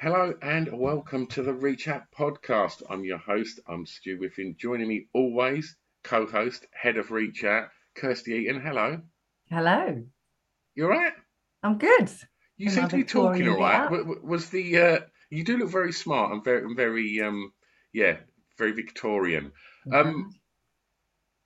Hello and welcome to the Reach Out podcast. I'm your host, I'm Stu Whiffin. Joining me always, co host, head of Reach Out, Kirsty Eaton. Hello. Hello. You all right? I'm good. You seem to be talking all right. Was the, uh, you do look very smart and very, very, um, yeah, very Victorian. Um,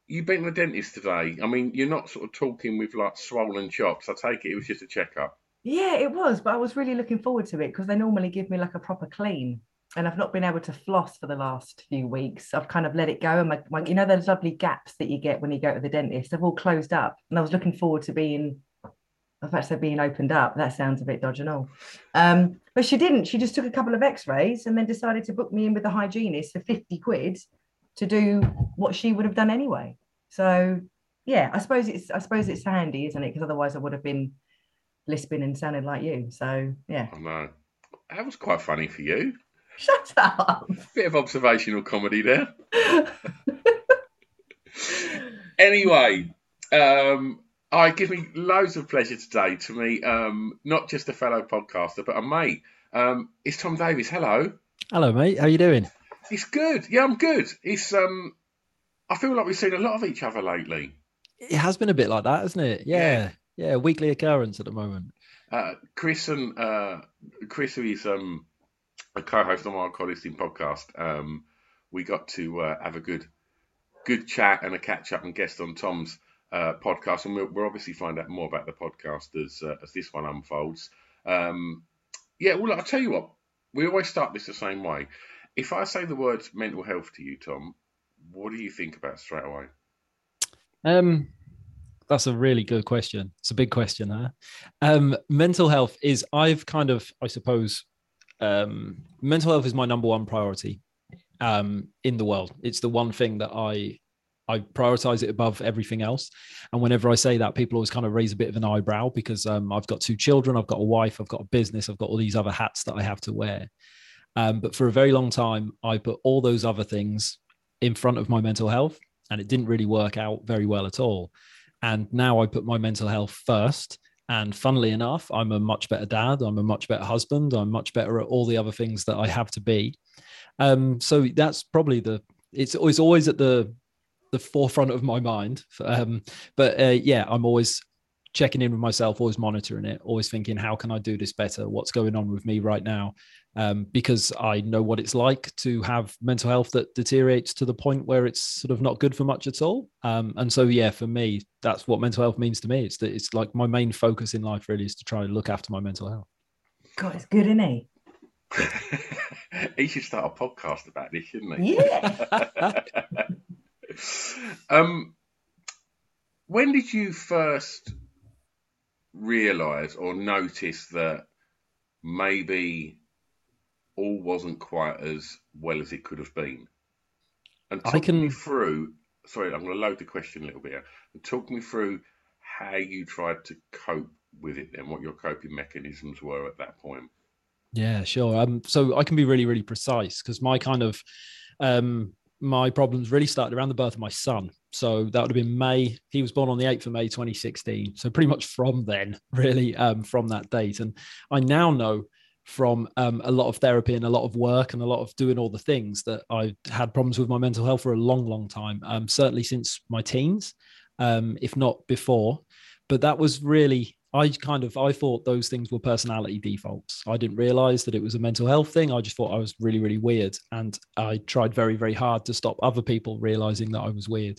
you've been to the dentist today. I mean, you're not sort of talking with like swollen chops. I take it it was just a checkup. Yeah, it was, but I was really looking forward to it because they normally give me like a proper clean. And I've not been able to floss for the last few weeks. I've kind of let it go. And my, my, you know, those lovely gaps that you get when you go to the dentist, they've all closed up. And I was looking forward to being, I was about to say being opened up. That sounds a bit dodginal. Um, but she didn't. She just took a couple of x rays and then decided to book me in with the hygienist for 50 quid to do what she would have done anyway. So, yeah, I suppose it's, I suppose it's handy, isn't it? Because otherwise I would have been lisping and sounding like you. So yeah. I know. That was quite funny for you. Shut up. Bit of observational comedy there. anyway, um, I give me loads of pleasure today to meet um, not just a fellow podcaster, but a mate. Um, it's Tom Davies. Hello. Hello, mate. How you doing? It's good. Yeah, I'm good. It's um, I feel like we've seen a lot of each other lately. It has been a bit like that, hasn't it? Yeah. yeah. Yeah, weekly occurrence at the moment. Uh, Chris and uh, Chris, who is um, a co-host on our Collisting podcast, um, we got to uh, have a good, good chat and a catch up and guest on Tom's uh, podcast, and we'll, we'll, obviously find out more about the podcast as uh, as this one unfolds. Um, yeah, well, I'll tell you what. We always start this the same way. If I say the words mental health to you, Tom, what do you think about straight away? Um, that's a really good question. It's a big question, huh? Um, mental health is I've kind of, I suppose, um, mental health is my number one priority um, in the world. It's the one thing that I I prioritize it above everything else. And whenever I say that, people always kind of raise a bit of an eyebrow because um, I've got two children, I've got a wife, I've got a business, I've got all these other hats that I have to wear. Um, but for a very long time, I put all those other things in front of my mental health, and it didn't really work out very well at all. And now I put my mental health first. And funnily enough, I'm a much better dad. I'm a much better husband. I'm much better at all the other things that I have to be. Um, so that's probably the. It's, it's always at the the forefront of my mind. Um, but uh, yeah, I'm always checking in with myself, always monitoring it, always thinking, how can I do this better? What's going on with me right now? um, because I know what it's like to have mental health that deteriorates to the point where it's sort of not good for much at all. Um, and so, yeah, for me, that's what mental health means to me. It's that it's like my main focus in life really is to try and look after my mental health. God, it's good, isn't he? he should start a podcast about this, shouldn't he? Yeah. um, when did you first realize or notice that maybe all wasn't quite as well as it could have been. And talk I can... me through. Sorry, I'm going to load the question a little bit. And talk me through how you tried to cope with it and what your coping mechanisms were at that point. Yeah, sure. Um, so I can be really, really precise because my kind of um, my problems really started around the birth of my son. So that would have been May. He was born on the 8th of May 2016. So pretty much from then, really, um, from that date. And I now know from um, a lot of therapy and a lot of work and a lot of doing all the things that I've had problems with my mental health for a long, long time. Um, certainly since my teens, um, if not before. But that was really I kind of I thought those things were personality defaults. I didn't realize that it was a mental health thing. I just thought I was really, really weird, and I tried very, very hard to stop other people realizing that I was weird.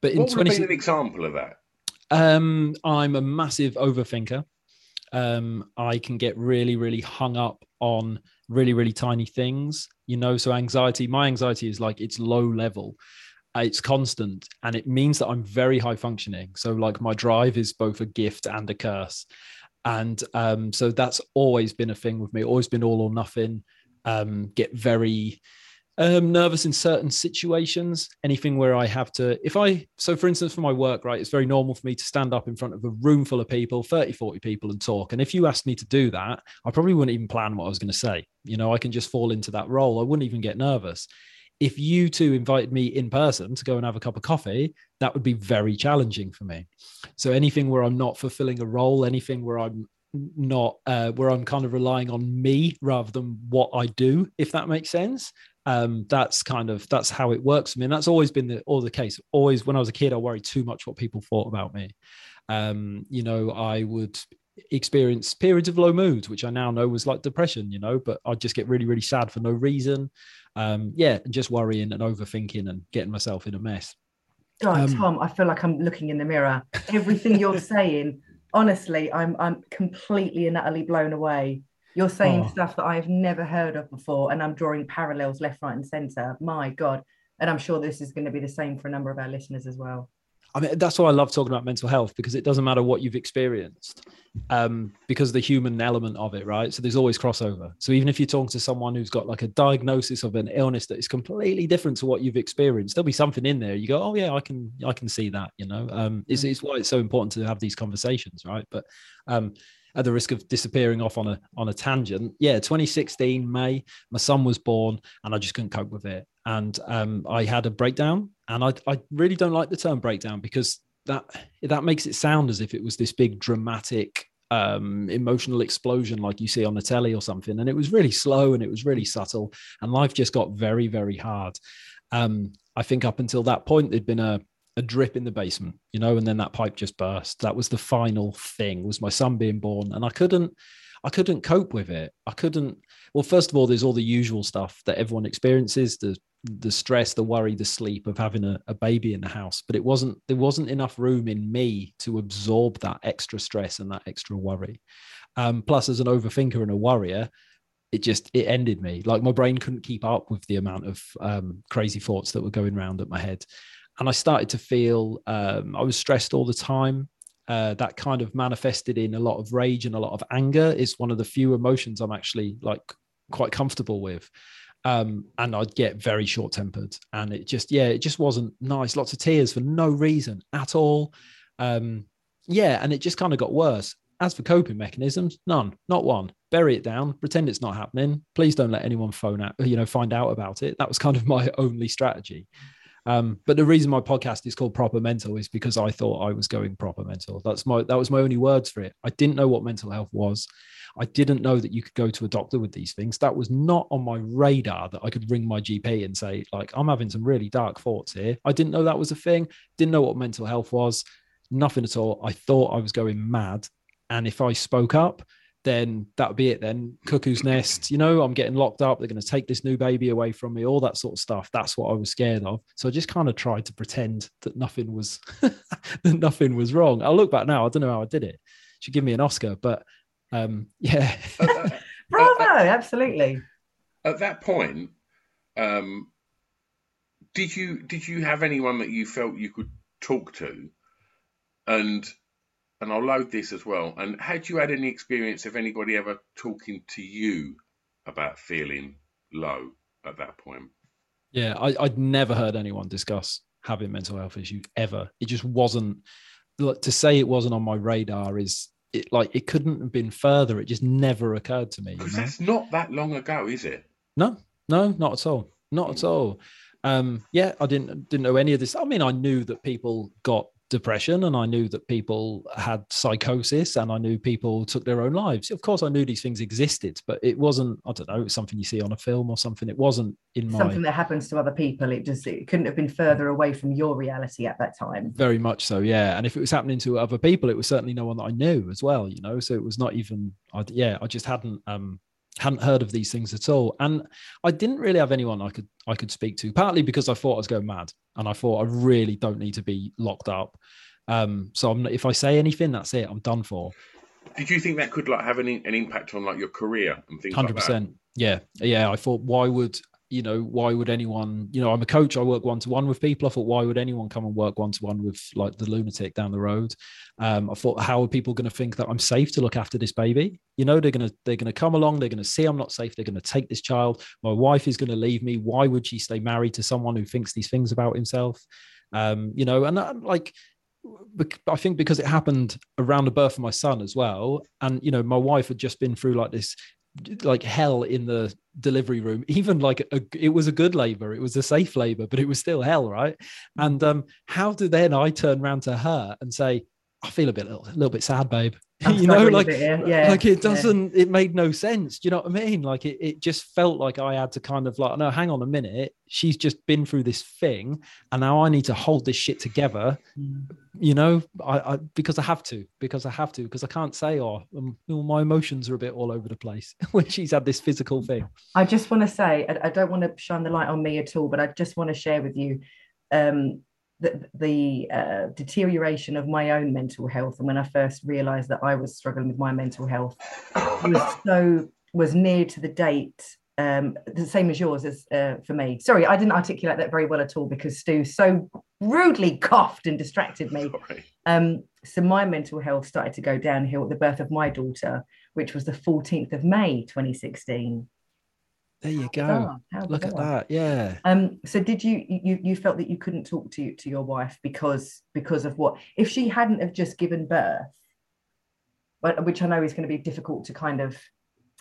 But in what would 20... be an example of that? Um, I'm a massive overthinker um, I can get really, really hung up on really, really tiny things, you know. So, anxiety, my anxiety is like it's low level, it's constant, and it means that I'm very high functioning. So, like, my drive is both a gift and a curse. And um, so, that's always been a thing with me, always been all or nothing. Um, get very um, nervous in certain situations. Anything where I have to, if I, so for instance, for my work, right, it's very normal for me to stand up in front of a room full of people, 30, 40 people, and talk. And if you asked me to do that, I probably wouldn't even plan what I was going to say. You know, I can just fall into that role. I wouldn't even get nervous. If you two invited me in person to go and have a cup of coffee, that would be very challenging for me. So anything where I'm not fulfilling a role, anything where I'm not uh, where I'm kind of relying on me rather than what I do, if that makes sense. Um, that's kind of that's how it works for me, and that's always been the all the case. Always, when I was a kid, I worried too much what people thought about me. Um, you know, I would experience periods of low moods, which I now know was like depression. You know, but I'd just get really, really sad for no reason. Um, yeah, and just worrying and overthinking and getting myself in a mess. God, um, Tom, I feel like I'm looking in the mirror. Everything you're saying honestly, I'm I'm completely and utterly blown away. You're saying oh. stuff that I've never heard of before, and I'm drawing parallels left, right, and center. My God. And I'm sure this is going to be the same for a number of our listeners as well. I mean, that's why I love talking about mental health because it doesn't matter what you've experienced, um, because the human element of it, right? So there's always crossover. So even if you're talking to someone who's got like a diagnosis of an illness that is completely different to what you've experienced, there'll be something in there. You go, oh yeah, I can, I can see that. You know, um, it's, it's why it's so important to have these conversations, right? But um, at the risk of disappearing off on a on a tangent, yeah, 2016 May, my son was born, and I just couldn't cope with it, and um, I had a breakdown and I, I really don't like the term breakdown because that that makes it sound as if it was this big dramatic um, emotional explosion like you see on the telly or something. And it was really slow and it was really subtle. And life just got very, very hard. Um, I think up until that point, there'd been a, a drip in the basement, you know, and then that pipe just burst. That was the final thing, was my son being born. And I couldn't, I couldn't cope with it. I couldn't. Well, first of all, there's all the usual stuff that everyone experiences: the the stress, the worry, the sleep of having a, a baby in the house. But it wasn't there wasn't enough room in me to absorb that extra stress and that extra worry. Um, plus, as an overthinker and a worrier, it just it ended me. Like my brain couldn't keep up with the amount of um, crazy thoughts that were going around at my head, and I started to feel um, I was stressed all the time. Uh, that kind of manifested in a lot of rage and a lot of anger. Is one of the few emotions I'm actually like quite comfortable with um, and I'd get very short tempered. And it just, yeah, it just wasn't nice. Lots of tears for no reason at all. Um, yeah, and it just kind of got worse. As for coping mechanisms, none, not one. Bury it down, pretend it's not happening. Please don't let anyone phone out, you know, find out about it. That was kind of my only strategy. Um, but the reason my podcast is called Proper Mental is because I thought I was going proper mental. That's my that was my only words for it. I didn't know what mental health was. I didn't know that you could go to a doctor with these things. That was not on my radar that I could ring my GP and say, like, I'm having some really dark thoughts here. I didn't know that was a thing, didn't know what mental health was, nothing at all. I thought I was going mad. And if I spoke up, then that would be it. Then cuckoo's nest, you know, I'm getting locked up. They're going to take this new baby away from me, all that sort of stuff. That's what I was scared of. So I just kind of tried to pretend that nothing was that nothing was wrong. I look back now, I don't know how I did it. Should give me an Oscar, but um, yeah. Bravo, absolutely. At that point, um, did you did you have anyone that you felt you could talk to? And and I'll load this as well. And had you had any experience of anybody ever talking to you about feeling low at that point? Yeah, I, would never heard anyone discuss having mental health issues ever. It just wasn't like to say it wasn't on my radar is it like it couldn't have been further. It just never occurred to me. Because that's not that long ago, is it? No, no, not at all. Not at all. Um, yeah, I didn't didn't know any of this. I mean, I knew that people got depression and I knew that people had psychosis and I knew people took their own lives. Of course, I knew these things existed, but it wasn't, I don't know, was something you see on a film or something. It wasn't in my. Something that happens to other people. It just, it couldn't have been further away from your reality at that time. Very much so, yeah. And if it was happening to other people, it was certainly no one that I knew as well, you know? So it was not even, I, yeah, I just hadn't um, hadn't heard of these things at all. And i didn't really have anyone i could i could speak to partly because i thought i was going mad and i thought i really don't need to be locked up. Um so I'm, if i say anything that's it. I'm done for. Did you think that could like have any an impact on like your career and things 100% like yeah. Yeah. I thought why would you know, why would anyone, you know, I'm a coach, I work one to one with people. I thought, why would anyone come and work one to one with like the lunatic down the road? Um, I thought, how are people going to think that I'm safe to look after this baby? You know, they're going to, they're going to come along, they're going to see I'm not safe, they're going to take this child. My wife is going to leave me. Why would she stay married to someone who thinks these things about himself? Um, you know, and that, like, I think because it happened around the birth of my son as well, and you know, my wife had just been through like this like hell in the delivery room. Even like a, it was a good labor it was a safe labor but it was still hell right? And um how do then i turn around to her and say i feel a bit a little, little bit sad babe you know, like yeah, like it doesn't it made no sense. Do you know what i mean? Like it, it just felt like i had to kind of like no hang on a minute. She's just been through this thing and now i need to hold this shit together. Mm. you know i, I because i have to because i have to because i can't say oh um, my emotions are a bit all over the place when she's had this physical thing. I just want to say, I, I don't want to shine the light on me at all, but I just want to share with you um, the, the uh, deterioration of my own mental health. And when I first realized that I was struggling with my mental health, was so was near to the date. Um, the same as yours as uh, for me. Sorry, I didn't articulate that very well at all because Stu so rudely coughed and distracted me. Um, so my mental health started to go downhill at the birth of my daughter, which was the 14th of May, 2016. There you go look at that yeah Um, so did you you you felt that you couldn't talk to to your wife because because of what if she hadn't have just given birth, but which I know is going to be difficult to kind of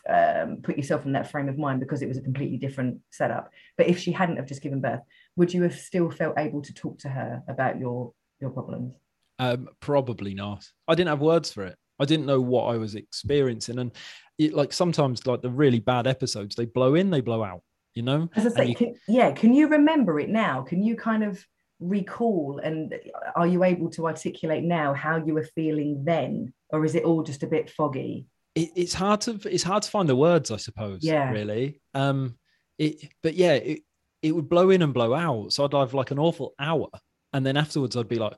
um, put yourself in that frame of mind because it was a completely different setup. But if she hadn't have just given birth, would you have still felt able to talk to her about your your problems? Um, probably not. I didn't have words for it. I didn't know what I was experiencing, and it, like sometimes, like the really bad episodes, they blow in, they blow out. You know, As I say, you- can, yeah, can you remember it now? Can you kind of recall and are you able to articulate now how you were feeling then, or is it all just a bit foggy? it, it's hard to it's hard to find the words, I suppose. Yeah. Really. Um. It. But yeah, it it would blow in and blow out. So I'd have like an awful hour, and then afterwards I'd be like,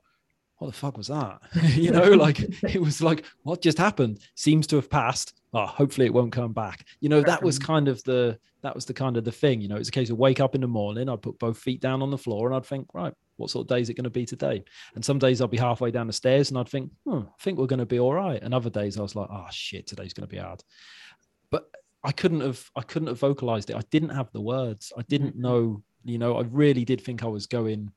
"What the fuck was that?" you know, like it was like, "What just happened?" Seems to have passed. Oh, hopefully it won't come back. You know, that was Mhm. kind of the that was the kind of the thing. You know, it's a case of wake up in the morning. I'd put both feet down on the floor, and I'd think, right, what sort of day is it going to be today? And some days I'd be halfway down the stairs and I'd think, hmm, I think we're going to be all right. And other days I was like, oh shit, today's going to be hard. But I couldn't have, I couldn't have vocalized it. I didn't have the words. I didn't Mhm. know, you know, I really did think I was going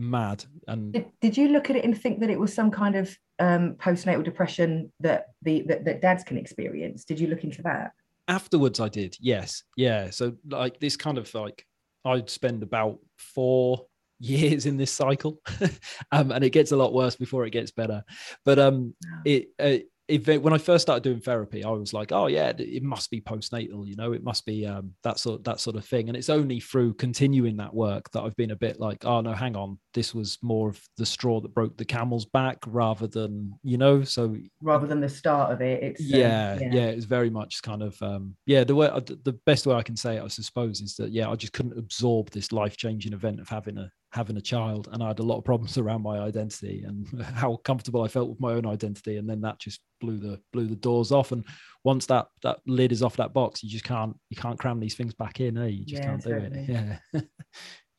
mad. And Did, did you look at it and think that it was some kind of um, postnatal depression that the that, that dads can experience? Did you look into that? afterwards I did, yes. Yeah. So like this kind of like, I'd spend about four years in this cycle um, and it gets a lot worse before it gets better but um it, uh, if it, when I first started doing therapy, I was like, "Oh yeah, it must be postnatal, you know, it must be um, that sort that sort of thing." And it's only through continuing that work that I've been a bit like, "Oh no, hang on, this was more of the straw that broke the camel's back rather than you know." So Rather than the start of it, it's um, yeah, yeah, it's very much kind of um, yeah. The way uh, the best way I can say it, I suppose, is that yeah, I just couldn't absorb this life changing event of having a having a child, and I had a lot of problems around my identity and how comfortable I felt with my own identity, and then that just blew the blew the doors off. And once that that lid is off that box, you just can't you can't cram these things back in, eh? You just Yeah, can't do it. Yeah.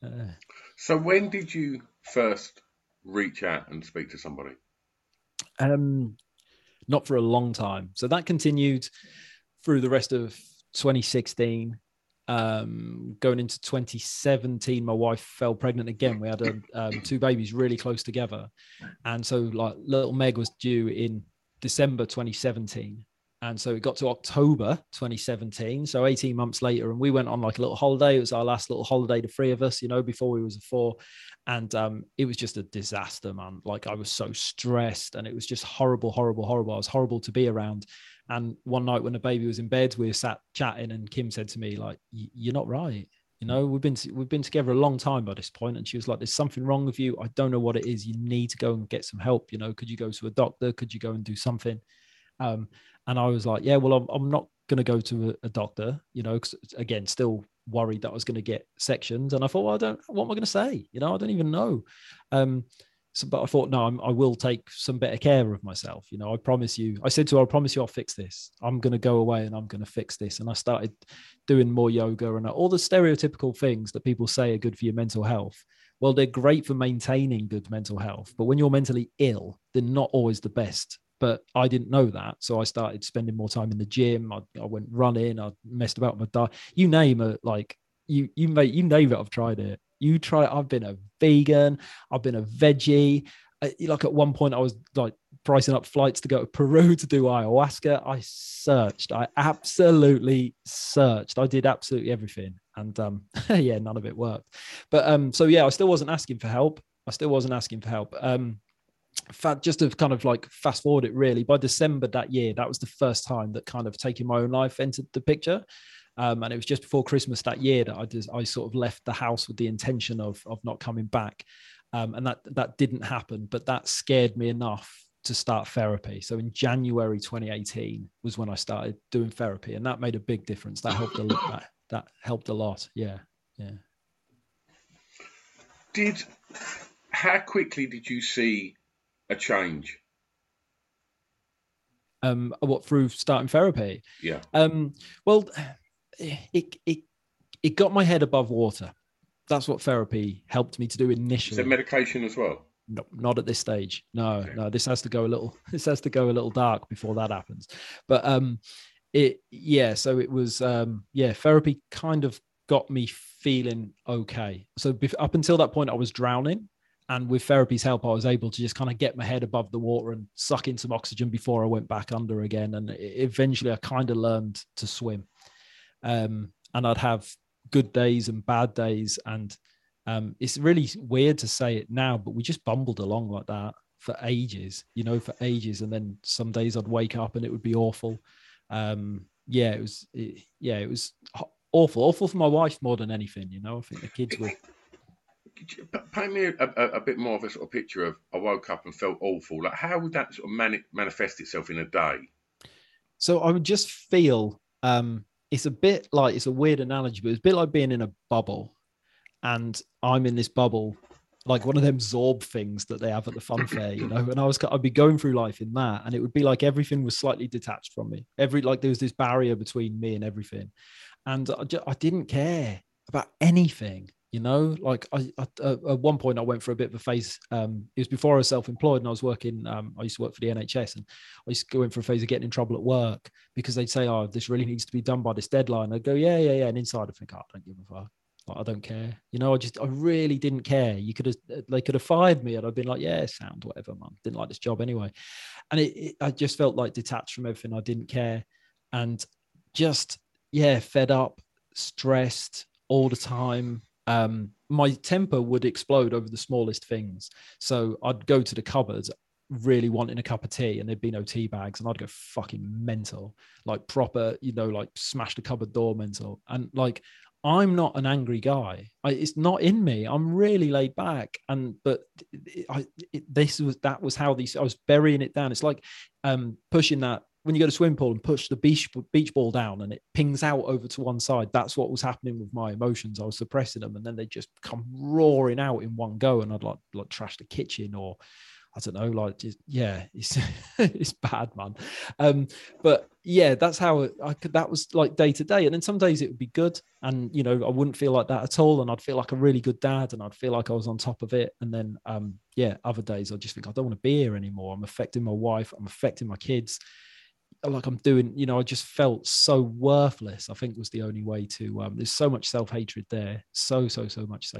Uh, So when did you first reach out and speak to somebody? um, not for a long time. So that continued through the rest of 2016. Um, going into 2017, my wife fell pregnant again. We had a, um, two babies really close together, and so like little Meg was due in December 2017, and so it got to October 2017, so 18 months later, and we went on like a little holiday. It was our last little holiday, the three of us, you know, before we was a four, and um, it was just a disaster, man. Like I was so stressed, and it was just horrible, horrible, horrible. I was horrible to be around. And one night when the baby was in bed, we were sat chatting, and Kim said to me, like, "You're not right." You know, we've been we've been together a long time by this point, and she was like, "There's something wrong with you. I don't know what it is. You need to go and get some help. You know, could you go to a doctor? Could you go and do something?" Um, and I was like, "Yeah, well, I'm, I'm not going to go to a, a doctor. You know, cause, again, still worried that I was going to get sections. And I thought, well, I don't. What am I going to say? You know, I don't even know. Um, so, but I thought, no, I'm, I will take some better care of myself. You know, I promise you. I said to her, I promise you, I'll fix this. I'm going to go away and I'm going to fix this. And I started doing more yoga and all the stereotypical things that people say are good for your mental health. Well, they're great for maintaining good mental health, but when you're mentally ill, they're not always the best. But I didn't know that, so I started spending more time in the gym. I, I went running. I messed about with my diet. You name it, like you, you mate, you name it. I've tried it. You try. I've been a vegan. I've been a veggie. I, like at one point, I was like pricing up flights to go to Peru to do ayahuasca. I searched. I absolutely searched. I did absolutely everything, and um, yeah, none of it worked. But um, so yeah, I still wasn't asking for help. I still wasn't asking for help. Um, just to kind of like fast forward it really, by December that year, that was the first time that kind of taking my own life entered the picture. Um, and it was just before Christmas that year that I just I sort of left the house with the intention of of not coming back, um, and that that didn't happen. But that scared me enough to start therapy. So in January 2018 was when I started doing therapy, and that made a big difference. That helped a lot. That, that helped a lot. Yeah, yeah. Did how quickly did you see a change? Um, what through starting therapy? Yeah. Um, well, it it it got my head above water. That's what therapy helped me to do initially. Is it medication as well? No, not at this stage. No, Okay. no. This has to go a little. This has to go a little dark before that happens. But um, it yeah. So it was um, yeah. Therapy kind of got me feeling okay. So bef- up until that point, I was drowning, and with therapy's help, I was able to just kind of get my head above the water and suck in some oxygen before I went back under again. And eventually, I kind of learned to swim. Um, and I'd have good days and bad days, and um, it's really weird to say it now, but we just bumbled along like that for ages, you know, for ages. And then some days I'd wake up and it would be awful. Um, yeah, it was, it, yeah, it was awful, awful for my wife more than anything. You know, I think the kids were. Could you p- Paint me a, a, a bit more of a sort of picture of I woke up and felt awful. Like how would that sort of mani- manifest itself in a day? So I would just feel um it's a bit like it's a weird analogy, but it's a bit like being in a bubble. And I'm in this bubble, like one of them Zorb things that they have at the fun fair, you know. And I was I'd be going through life in that, and it would be like everything was slightly detached from me. Every like there was this barrier between me and everything, and I, just, I didn't care about anything. You know, like I, I uh, at one point I went for a bit of a phase. Um, it was before I was self-employed and I was working. Um, I used to work for the NHS, and I used to go in for a phase of getting in trouble at work because they'd say, "Oh, this really needs to be done by this deadline." I'd go, "Yeah, yeah, yeah," and inside I think, "Oh, I don't give a fuck. Like, I don't care." You know, I just, I really didn't care. You could have, they could have fired me, and I'd been like, "Yeah, sound whatever, man. Didn't like this job anyway," and it, it I just felt like detached from everything. I didn't care, and just yeah, fed up, stressed all the time. Um, my temper would explode over the smallest things. So I'd go to the cupboards really wanting a cup of tea and there'd be no tea bags and I'd go fucking mental, like proper, you know, like smash the cupboard door mental. And like I'm not an angry guy. I, it's not in me. I'm really laid back. And but it, I, it, this was that was how these I was burying it down. It's like um pushing that when you go to swim pool and push the beach beach ball down and it pings out over to one side. That's what was happening with my emotions. I was suppressing them and then they just come roaring out in one go. And I'd like like trash the kitchen or I don't know, like just yeah, it's it's bad, man. Um, but yeah, that's how I could. That was like day to day, and then some days it would be good, and you know I wouldn't feel like that at all, and I'd feel like a really good dad, and I'd feel like I was on top of it, and then um, yeah, other days I just think I don't want to be here anymore. I'm affecting my wife, I'm affecting my kids, like I'm doing, you know, I just felt so worthless. I think was the only way to. Um, there's so much self hatred there, so so so much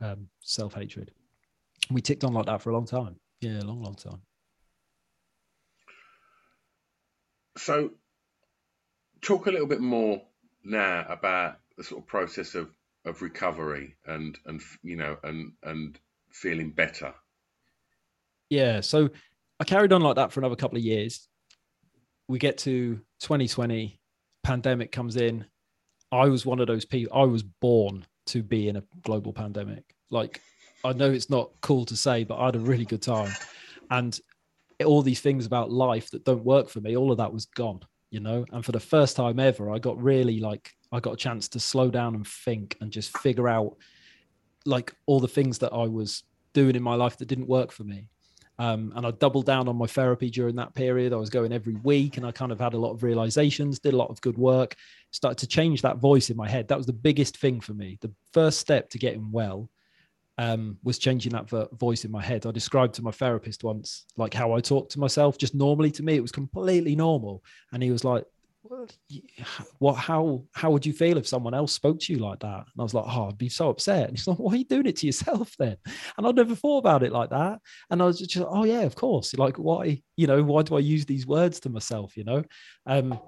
um, self hatred. We ticked on like that for a long time. Yeah, a long, long time. So, talk a little bit more now about the sort of process of, of recovery and and you know and and feeling better. Yeah, so I carried on like that for another couple of years. We get to 2020, pandemic comes in. I was one of those people. I was born to be in a global pandemic. Like I know it's not cool to say, but I had a really good time. And all these things about life that don't work for me, all of that was gone, you know? And for the first time ever, I got really like, I got a chance to slow down and think and just figure out like all the things that I was doing in my life that didn't work for me. Um, and I doubled down on my therapy during that period. I was going every week and I kind of had a lot of realizations, did a lot of good work, started to change that voice in my head. That was the biggest thing for me. The first step to getting well um, was changing that vo- voice in my head. I described to my therapist once, like how I talk to myself, just normally to me, it was completely normal. And he was like, what, how, how would you feel if someone else spoke to you like that? And I was like, oh, I'd be so upset. And he's like, why are you doing it to yourself then? And I'd never thought about it like that. And I was just, like, oh yeah, of course. Like, why, you know, why do I use these words to myself, you know? Um,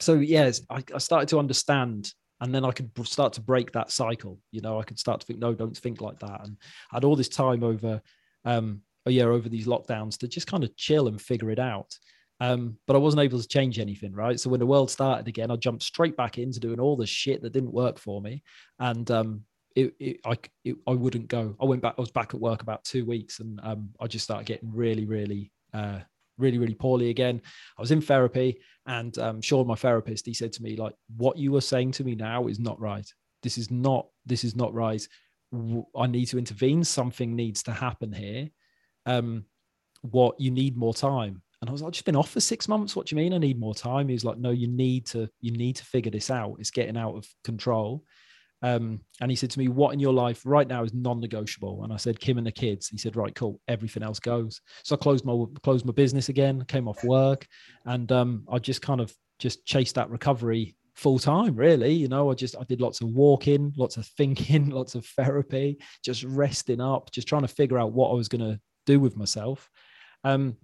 so yes, I, I started to understand and then I could start to break that cycle. You know, I could start to think, no, don't think like that. And I had all this time over um, oh yeah, over these lockdowns to just kind of chill and figure it out. Um, but I wasn't able to change anything, right? So when the world started again, I jumped straight back into doing all the shit that didn't work for me, and um, it, it, I, it, I wouldn't go. I went back. I was back at work about two weeks, and um, I just started getting really, really, uh, really, really poorly again. I was in therapy, and um, Sean, my therapist, he said to me like, "What you are saying to me now is not right. This is not. This is not right. I need to intervene. Something needs to happen here. Um, what you need more time." And I was like, I've just been off for six months. What do you mean? I need more time. He was like, no, you need to, you need to figure this out. It's getting out of control. Um, and he said to me, What in your life right now is non-negotiable? And I said, Kim and the kids. He said, Right, cool. Everything else goes. So I closed my closed my business again, came off work, and um, I just kind of just chased that recovery full time, really. You know, I just I did lots of walking, lots of thinking, lots of therapy, just resting up, just trying to figure out what I was gonna do with myself. Um,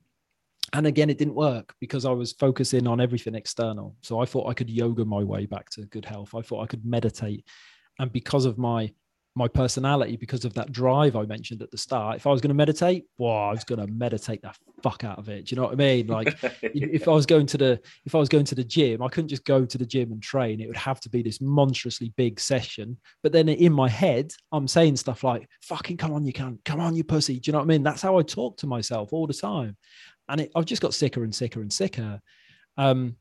and again it didn't work because i was focusing on everything external so i thought i could yoga my way back to good health i thought i could meditate and because of my my personality because of that drive I mentioned at the start. If I was going to meditate, well, I was going to meditate the fuck out of it. Do you know what I mean? Like yeah. if I was going to the if I was going to the gym, I couldn't just go to the gym and train. It would have to be this monstrously big session. But then in my head, I'm saying stuff like, fucking come on, you can't come on, you pussy. Do you know what I mean? That's how I talk to myself all the time and it, I've just got sicker and sicker and sicker. Um,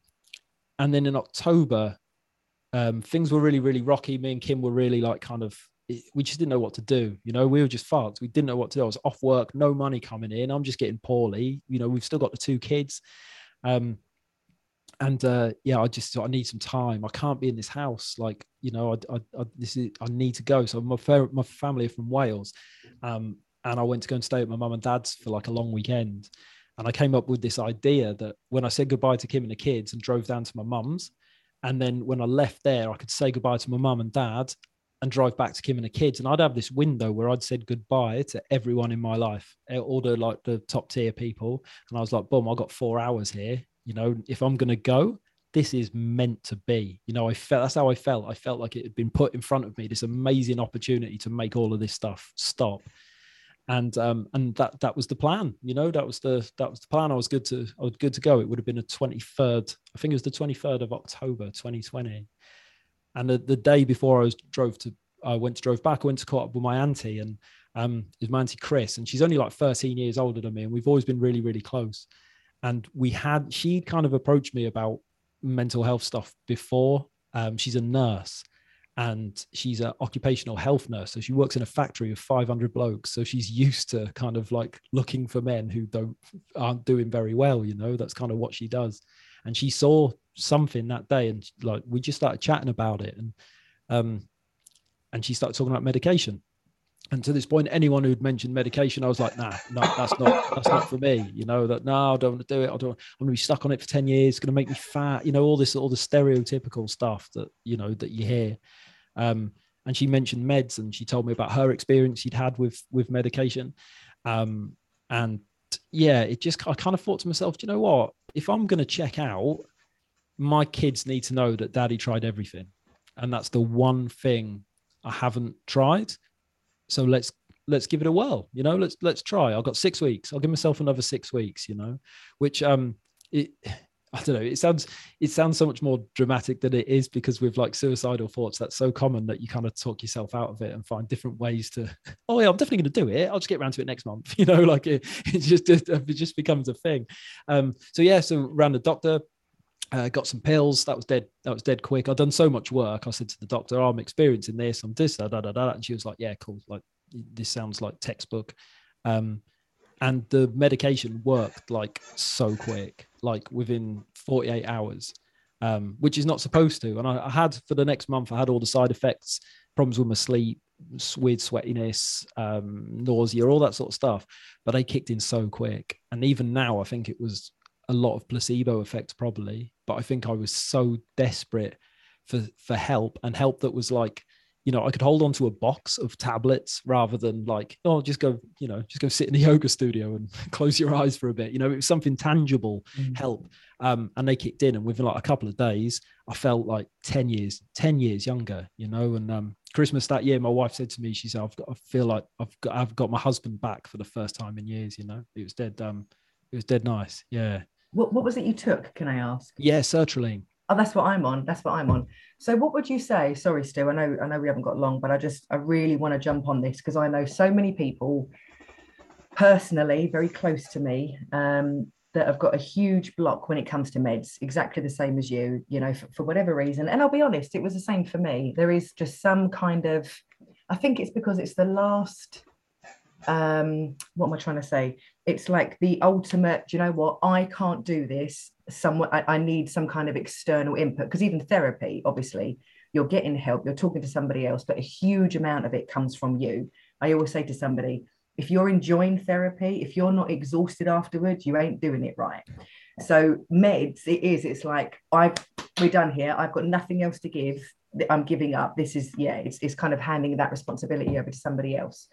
and then in October, um, things were really, really rocky. Me and Kim were really like kind of, we just didn't know what to do. You know, we were just fucked. We didn't know what to do. I was off work, no money coming in. I'm just getting poorly. You know, we've still got the two kids. Um, and uh, yeah, I just I need some time. I can't be in this house. Like you know, I, I, I this is I need to go. So my my family are from Wales, um, and I went to go and stay at my mum and dad's for like a long weekend. And I came up with this idea that when I said goodbye to Kim and the kids and drove down to my mum's, and then when I left there, I could say goodbye to my mum and dad and drive back to Kim and the kids. And I'd have this window where I'd said goodbye to everyone in my life, eh, all the like the top tier people. And I was like, boom, I got four hours here. You know, if I'm gonna go, this is meant to be. You know, I felt that's how I felt. I felt like it had been put in front of me, this amazing opportunity to make all of this stuff stop and um and that that was the plan you know that was the that was the plan. I was good to i was good to go. It would have been a 23rd i think it was the 23rd of october 2020 and the, the day before i was drove to i went to drove back i went to caught up with my auntie and um is my auntie chris and she's only like 13 years older than me and we've always been really really close. And we had she kind of approached me about mental health stuff before. Um she's a nurse and she's an occupational health nurse so she works in a factory of 500 blokes so she's used to kind of like looking for men who don't aren't doing very well you know that's kind of what she does. And she saw something that day and like we just started chatting about it and um and she started talking about medication and to this point anyone who'd mentioned medication i was like nah no that's not that's not for me you know that no i don't want to do it i don't i'm gonna be stuck on it for 10 years it's gonna make me fat you know all this all the stereotypical stuff that you know that you hear um, and she mentioned meds, and she told me about her experience she'd had with with medication. Um, and yeah, it just I kind of thought to myself, do you know what? If I'm to check out, my kids need to know that Daddy tried everything, and that's the one thing I haven't tried. So let's let's give it a whirl. You know, let's let's try. I've got six weeks. I'll give myself another six weeks. You know, which um it I don't know. It sounds it sounds so much more dramatic than it is because with like suicidal thoughts, that's so common that you kind of talk yourself out of it and find different ways to. Oh yeah, I'm definitely going to do it. I'll just get around to it next month. You know, like it, it just it just becomes a thing. Um, so yeah, so around the doctor, uh, got some pills. That was dead. That was dead quick. I'd done so much work. I said to the doctor, oh, "I'm experiencing this. I'm this, da da da da," and she was like, "Yeah, cool. Like this sounds like textbook." Um, and the medication worked like so quick like within 48 hours um, which is not supposed to and I, I, had for the next month i had all the side effects problems with my sleep weird sweatiness um, nausea all that sort of stuff but they kicked in so quick and even now i think it was a lot of placebo effect probably but i think i was so desperate for for help and help that was like you know, I could hold on to a box of tablets rather than like, oh, just go, you know, just go sit in the yoga studio and close your eyes for a bit. You know, it was something tangible mm. help. Um, and they kicked in, and within like a couple of days, I felt like 10 years, 10 years younger, you know, and um, Christmas that year, my wife said to me, she said, "I've got, I feel like I've got, I've got my husband back for the first time in years." You know, it was dead. Um, it was dead nice. Yeah. What What was it you took? Can I ask? Yeah, sertraline. Oh, that's what I'm on. That's what I'm on. So, what would you say? Sorry, Stu. I know, I know we haven't got long, but I just, I really want to jump on this because I know so many people, personally, very close to me, um, that have got a huge block when it comes to meds. Exactly the same as you. You know, for, for whatever reason. And I'll be honest, it was the same for me. There is just some kind of, I think it's because it's the last. Um, what am I trying to say? It's like the ultimate. You know what? I can't do this. Someone I, I need some kind of external input. Because even therapy obviously you're getting help you're talking to somebody else but a huge amount of it comes from you. I always say to somebody if you're enjoying therapy if you're not exhausted afterwards you ain't doing it right. So meds it is it's like i've we're done here. I've got nothing else to give. I'm giving up. This is yeah it's, it's kind of handing that responsibility over to somebody else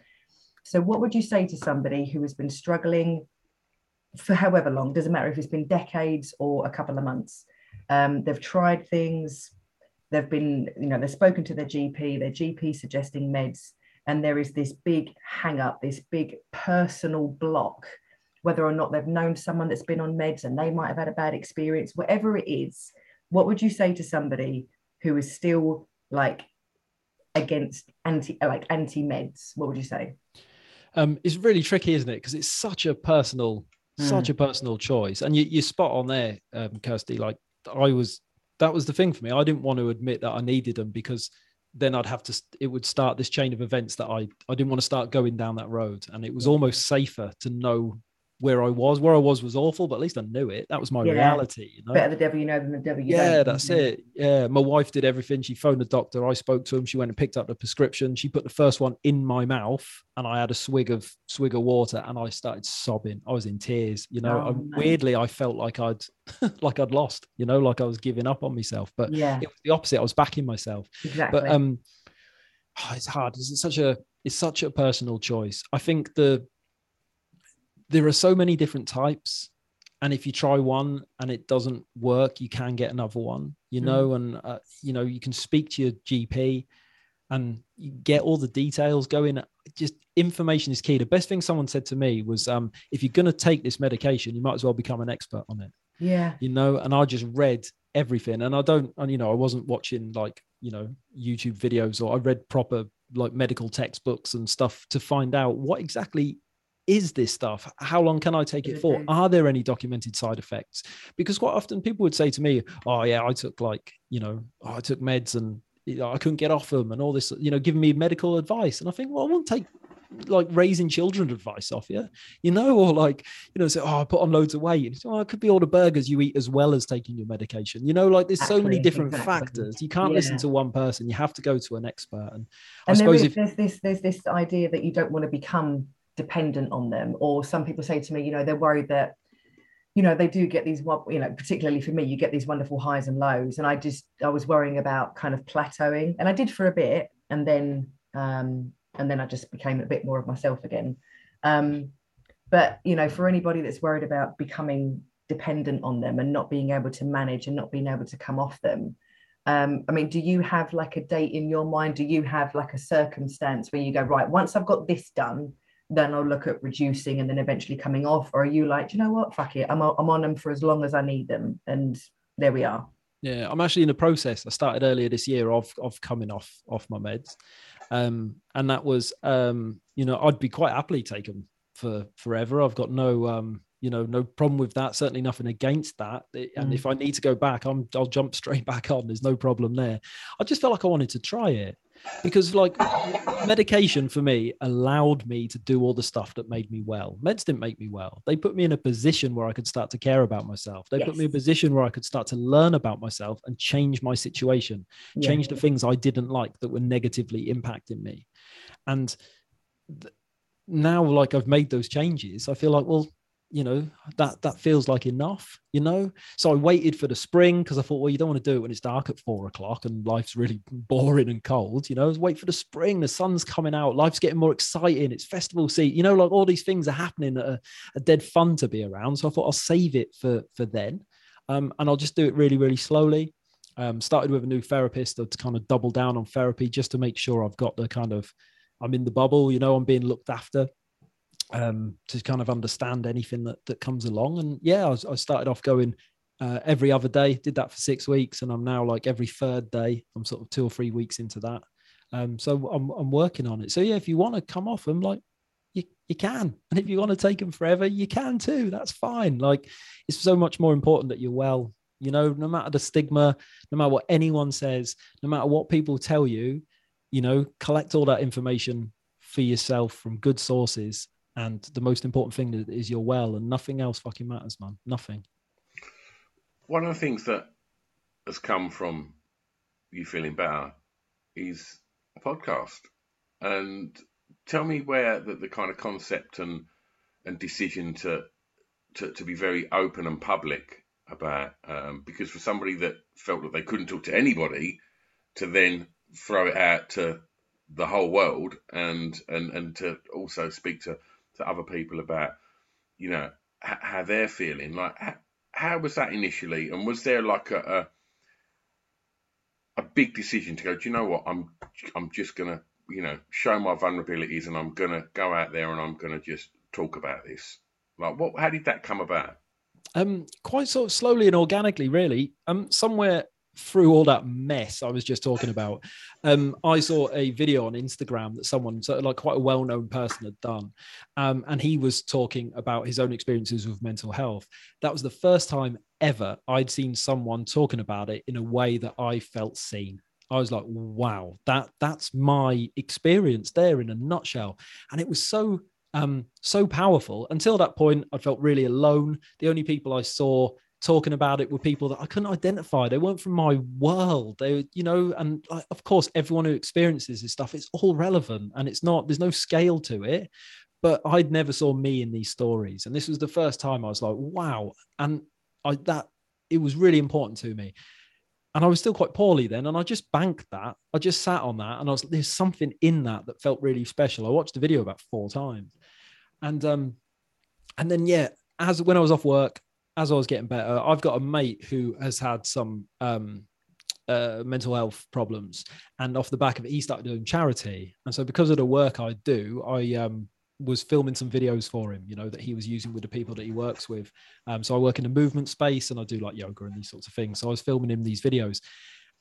so what would you say to somebody who has been struggling for however long, doesn't matter if it's been decades or a couple of months. Um, they've tried things, they've been, you know, they've spoken to their GP, their GP suggesting meds, and there is this big hang up, this big personal block, whether or not they've known someone that's been on meds and they might have had a bad experience, whatever it is, what would you say to somebody who is still like against anti like anti meds? What would you say? Um, it's really tricky, isn't it? Because it's such a personal such hmm. a personal choice. And you, you spot on there, um, Kirsty. Like I was, that was the thing for me. I didn't want to admit that I needed them because then I'd have to. It would start this chain of events that I I didn't want to start going down that road. And it was almost safer to know where I was. Where I was was awful, but at least I knew it. That was my yeah. reality. You know? Better the devil you know than the devil you yeah, that's it. Yeah, my wife did everything. She phoned the doctor. I spoke to him. She went and picked up the prescription. She put the first one in my mouth, and I had a swig of swig of water, and I started sobbing. I was in tears. You know, oh, I, weirdly, I felt like I'd like I'd lost. You know, like I was giving up on myself. But yeah, it was the opposite. I was backing myself. Exactly. But um, oh, it's hard. It's such a it's such a personal choice. I think the there are so many different types and if you try one and it doesn't work you can get another one you know mm. and uh, you know you can speak to your gp and you get all the details going. Just information is key. The best thing someone said to me was um, if you're going to take this medication you might as well become an expert on it. Yeah. You know and i just read everything and i don't and you know i wasn't watching like you know youtube videos or i read proper like medical textbooks and stuff to find out what exactly is this stuff? How long can I take it for? Mm-hmm. Are there any documented side effects? Because quite often people would say to me, "Oh yeah, I took like you know, oh, I took meds and you know, I couldn't get off them and all this, you know, giving me medical advice." And I think, well, I won't take like raising children advice off you, you know, or like, you know, say, oh, I put on loads of weight. And oh, it could be all the burgers you eat as well as taking your medication. You know, like there's exactly, so many different exactly. factors. You can't yeah. listen to one person. You have to go to an expert. And, and I suppose if there's this there's this idea that you don't want to become dependent on them. Or some people say to me you know they're worried that you know they do get these you know particularly for me you get these wonderful highs and lows. And i just i was worrying about kind of plateauing. And i did for a bit. And then um and then i just became a bit more of myself again. Um but you know for anybody that's worried about becoming dependent on them and not being able to manage and not being able to come off them um, I mean, do you have like a date in your mind? Do you have like a circumstance where you go, right, once I've got this done, then I'll look at reducing and then eventually coming off? Or are you like, you know what, fuck it, I'm, I'm on them for as long as I need them, and there we are. Yeah, I'm actually in the process. I started earlier this year of of coming off off my meds, um, and that was, um, you know, I'd be quite happily taken for forever. I've got no, um, you know, no problem with that. Certainly nothing against that. And mm. if I need to go back, I'm I'll jump straight back on. There's no problem there. I just felt like I wanted to try it because like medication for me allowed me to do all the stuff that made me well meds didn't make me well they put me in a position where i could start to care about myself they yes. put me in a position where i could start to learn about myself and change my situation yeah. change the things i didn't like that were negatively impacting me and th- now like i've made those changes i feel like well you know that that feels like enough you know? So i waited for the spring because i thought well you don't want to do it when it's dark at four o'clock and life's really boring and cold you know? Wait for the spring the sun's coming out life's getting more exciting it's festival season you know like all these things are happening that are, are dead fun to be around. So i thought i'll save it for for then um, and i'll just do it really really slowly. Um, started with a new therapist to kind of double down on therapy just to make sure I've got the kind of I'm in the bubble, you know, I'm being looked after um, to kind of understand anything that that comes along. And yeah, I, was, I started off going uh, every other day, did that for six weeks, and I'm now like every third day. I'm sort of two or three weeks into that. Um, so I'm I'm working on it. So yeah, if you want to come off them, like you you can, and if you want to take them forever, you can too. That's fine. Like it's so much more important that you're well. You know, no matter the stigma, no matter what anyone says, no matter what people tell you, you know, collect all that information for yourself from good sources and the most important thing is you're well, and nothing else fucking matters, man. Nothing. One of the things that has come from you feeling better is a podcast. And tell me where the, the kind of concept and and decision to to, to be very open and public about um, because for somebody that felt that they couldn't talk to anybody to then throw it out to the whole world and and and to also speak to to other people about, you know, h- how they're feeling. Like, how, how, was that initially? And was there like a, a, a big decision to go? Do you know what? I'm I'm just gonna you know show my vulnerabilities and I'm gonna go out there and I'm gonna just talk about this. Like, what? How did that come about? Um, quite sort of slowly and organically, really. Um, somewhere through all that mess I was just talking about, um, I saw a video on Instagram that someone, so like quite a well-known person, had done, um, and he was talking about his own experiences with mental health. That was the first time ever I'd seen someone talking about it in a way that I felt seen. I was like, wow, that that's my experience there in a nutshell, and it was so um so powerful. Until that point, I felt really alone. The only people I saw talking about it with people that I couldn't identify. They weren't from my world. They, you know, and of course, everyone who experiences this stuff, it's all relevant and it's not, there's no scale to it. But I'd never saw me in these stories. And this was the first time I was like, wow. And I, that, it was really important to me. And I was still quite poorly then. And I just banked that. I just sat on that. And I was there's something in that that felt really special. I watched the video about four times. And, um, and then, yeah, as when I was off work, as I was getting better, I've got a mate who has had some um, uh, mental health problems, and off the back of it, he started doing charity. And so, because of the work I do, I um, was filming some videos for him, you know, that he was using with the people that he works with. Um, so I work in a movement space, and I do like yoga and these sorts of things. So I was filming him these videos.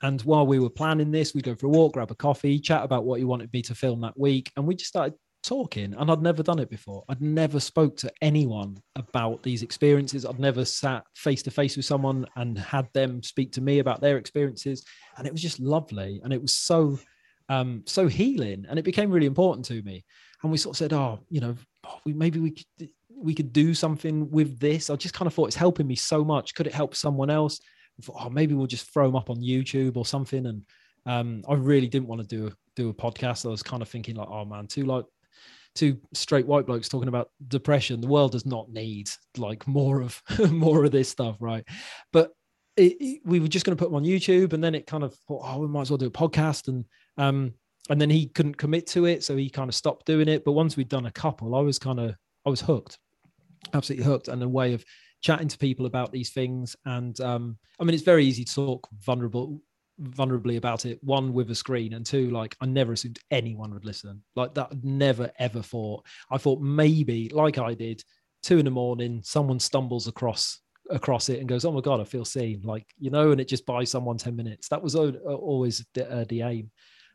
And while we were planning this, we'd go for a walk, grab a coffee, chat about what he wanted me to film that week. And we just started talking and I'd never done it before. I'd never spoke to anyone about these experiences. I'd never sat face to face with someone and had them speak to me about their experiences and it was just lovely and it was so um so healing and it became really important to me. And we sort of said, "Oh, you know, we maybe we could we could do something with this." I just kind of thought it's helping me so much. Could it help someone else? I thought, "Oh, maybe we'll just throw them up on YouTube or something." And um, I really didn't want to do do a podcast. I was kind of thinking like, "Oh man, too like two straight white blokes talking about depression. The world does not need like more of more of this stuff, right? But it, it, we were just going to put them on YouTube, and then it kind of thought, oh, we might as well do a podcast, and um, and then he couldn't commit to it, so he kind of stopped doing it. But once we'd done a couple, I was kind of I was hooked, absolutely hooked, and a way of chatting to people about these things. And um, I mean, it's very easy to talk vulnerable vulnerably about it one with a screen and two like i never assumed anyone would listen. Like that never ever thought. I thought maybe like i did two in the morning someone stumbles across across it and goes oh my god i feel seen like you know and it just buys someone 10 minutes. That was always the, uh, the aim.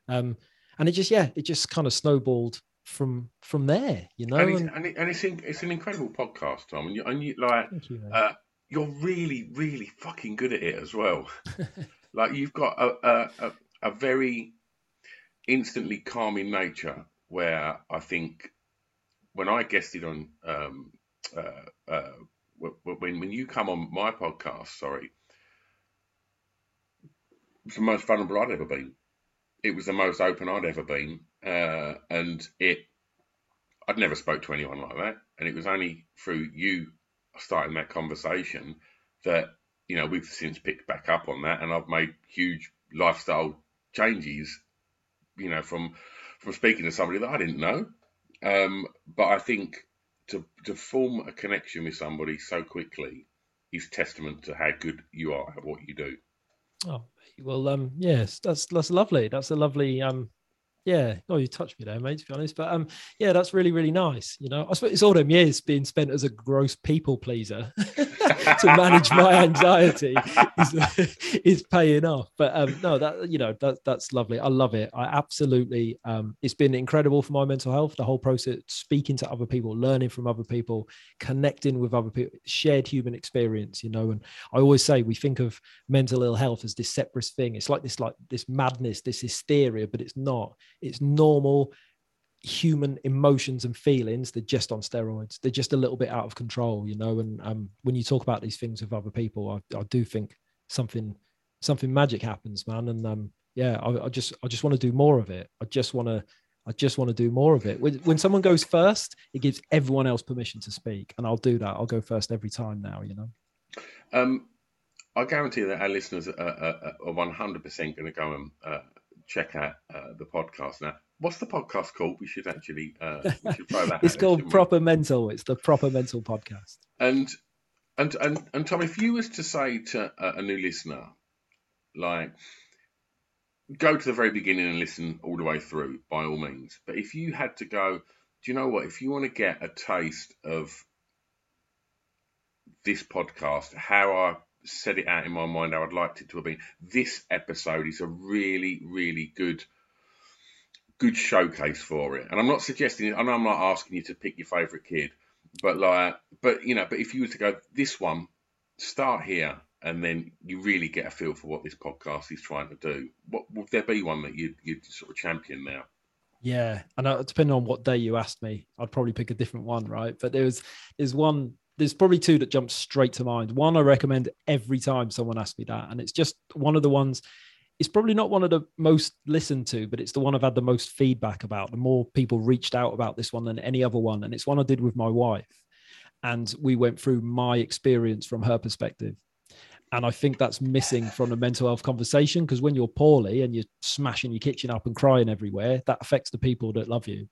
Um and it just yeah it just kind of snowballed from from there you know and it's, and, it, and it's, in, it's an incredible podcast tom and you, and you like you, uh, you're really really fucking good at it as well Like you've got a, a, a very instantly calming nature where I think when I guested on um, uh, uh, when when you come on my podcast, sorry, it's the most vulnerable I'd ever been. It was the most open I'd ever been, uh, and it I'd never spoke to anyone like that. And it was only through you starting that conversation that you know, we've since picked back up on that, and I've made huge lifestyle changes. You know, from from speaking to somebody that I didn't know, um, but I think to to form a connection with somebody so quickly is testament to how good you are at what you do. Oh well, um, yes, that's that's lovely. That's a lovely um yeah, oh, you touched me there, mate. To be honest, but um, yeah, that's really, really nice. You know, I suppose it's all them years being spent as a gross people pleaser to manage my anxiety is, is paying off. But um, no, that you know, that that's lovely. I love it. I absolutely. Um, it's been incredible for my mental health. The whole process, speaking to other people, learning from other people, connecting with other people, shared human experience. You know, and I always say we think of mental ill health as this separate thing. It's like this, like this madness, this hysteria, but it's not it's normal human emotions and feelings they're just on steroids. They're just a little bit out of control you know and um, when you talk about these things with other people I, I do think something something magic happens man. And um, yeah I, I, just i just want to do more of it. I just want to i just want to do more of it. When, when someone goes first it gives everyone else permission to speak and i'll do that. I'll go first every time now you know? Um i guarantee that our listeners are, are, are 100% going to go and uh, check out uh, the podcast. Now. What's the podcast called? We should actually uh, we should throw that. it's called Proper Mental. It's the Proper Mental podcast. And and and and Tom, if you was to say to a, a new listener, like, go to the very beginning and listen all the way through, by all means. But if you had to go, do you know what? If you want to get a taste of this podcast, how I set it out in my mind how I'd liked it to have been. This episode is a really, really good good showcase for it. And I'm not suggesting and I'm not asking you to pick your favourite kid, but like but you know, but if you were to go this one, start here and then you really get a feel for what this podcast is trying to do. What would there be one that you'd you'd sort of champion now? Yeah, and uh, depending on what day you asked me, I'd probably pick a different one, right? But there was there's one there's probably two that jump straight to mind. One I recommend every time someone asks me that, and it's just one of the ones. It's probably not one of the most listened to, but it's the one I've had the most feedback about. The more people reached out about this one than any other one, and it's one I did with my wife, and we went through my experience from her perspective. And I think that's missing from the mental health conversation because when you're poorly and you're smashing your kitchen up and crying everywhere, that affects the people that love you.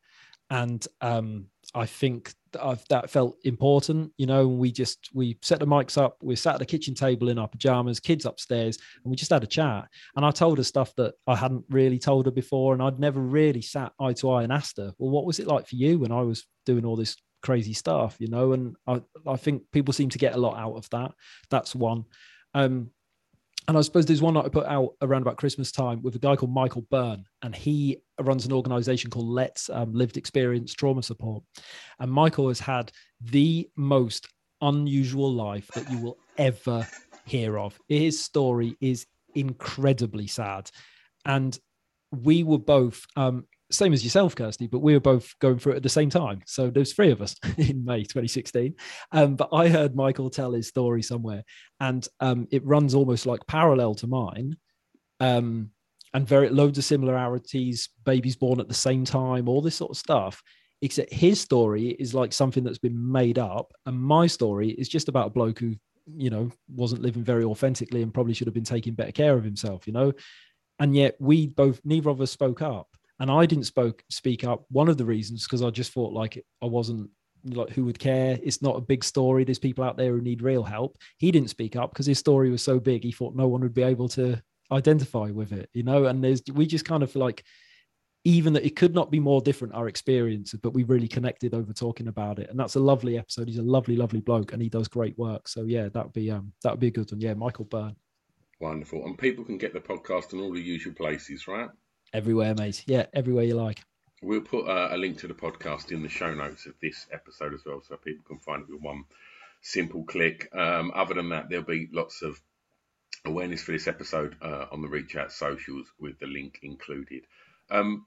And um, I think that, that felt important. You know, we just we set the mics up. We sat at the kitchen table in our pajamas, kids upstairs, and we just had a chat. And I told her stuff that I hadn't really told her before, and I'd never really sat eye to eye and asked her, "Well, what was it like for you when I was doing all this crazy stuff?" You know, and I I think people seem to get a lot out of that. That's one. Um, and I suppose there's one that I put out around about Christmas time with a guy called Michael Byrne, and he runs an organization called Let's um, Lived Experience Trauma Support. And Michael has had the most unusual life that you will ever hear of. His story is incredibly sad. And we were both um, same as yourself, Kirsty, but we were both going through it at the same time. So there's three of us in May 2016. Um, but I heard Michael tell his story somewhere, and um, it runs almost like parallel to mine. Um, and very loads of similarities, babies born at the same time, all this sort of stuff. Except his story is like something that's been made up, and my story is just about a bloke who, you know, wasn't living very authentically and probably should have been taking better care of himself, you know. And yet we both, neither of us spoke up and I didn't spoke speak up. One of the reasons because I just thought like I wasn't like who would care. It's not a big story. There's people out there who need real help. He didn't speak up because his story was so big. He thought no one would be able to identify with it, you know. And there's we just kind of like even that it could not be more different our experiences, but we really connected over talking about it. And that's a lovely episode. He's a lovely, lovely bloke, and he does great work. So yeah, that would be um that would be a good one. Yeah, Michael Byrne. Wonderful. And people can get the podcast in all the usual places, right? Everywhere, mate. Yeah, everywhere you like. We'll put uh, a link to the podcast in the show notes of this episode as well, so people can find it with one simple click. Um, other than that, there'll be lots of awareness for this episode uh, on the Reach Out socials with the link included. Um,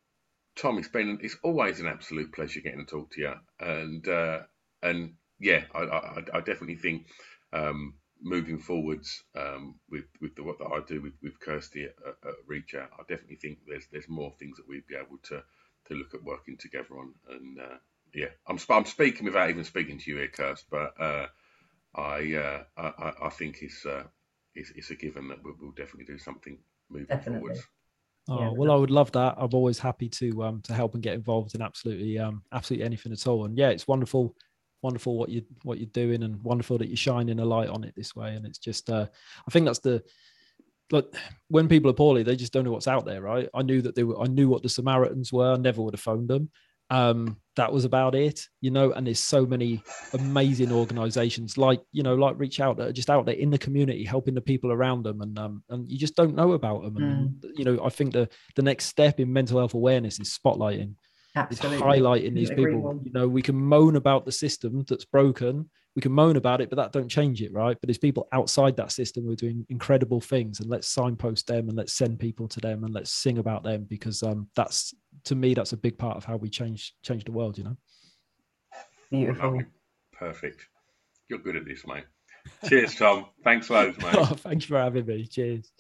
Tom, it's been it's always an absolute pleasure getting to talk to you, and uh, and yeah, I, I, I definitely think um, moving forwards um, with with the work that I do with, with Kirsty at, at, Reach Out, I definitely think there's there's more things that we'd be able to to look at working together on. And uh, yeah, I'm I'm speaking without even speaking to you here, Kirst, but uh, I, uh, I I think it's, uh, it's it's a given that we'll, we'll definitely do something moving definitely. forwards. Oh yeah. well, I would love that. I'm always happy to um to help and get involved in absolutely um absolutely anything at all. And yeah, it's wonderful wonderful what you what you're doing and wonderful that you're shining a light on it this way and it's just uh, i think that's the like when people are poorly, they just don't know what's out there, right? I knew that they were. I knew what the Samaritans were. I never would have phoned them. Um, that was about it, you know. And there's so many amazing organisations like you know, like Reach Out that are just out there in the community, helping the people around them, and um, and you just don't know about them. And mm. you know, I think the the next step in mental health awareness is spotlighting. Absolutely. It's highlighting these people. You know, we can moan about the system that's broken, we can moan about it, but that don't change it, right? But there's people outside that system who are doing incredible things, and let's signpost them and let's send people to them and let's sing about them because um, that's to me that's a big part of how we change change the world. You know. Beautiful. Oh, perfect. You're good at this, mate. Cheers, Tom. Thanks loads, mate. oh, thanks for having me. Cheers.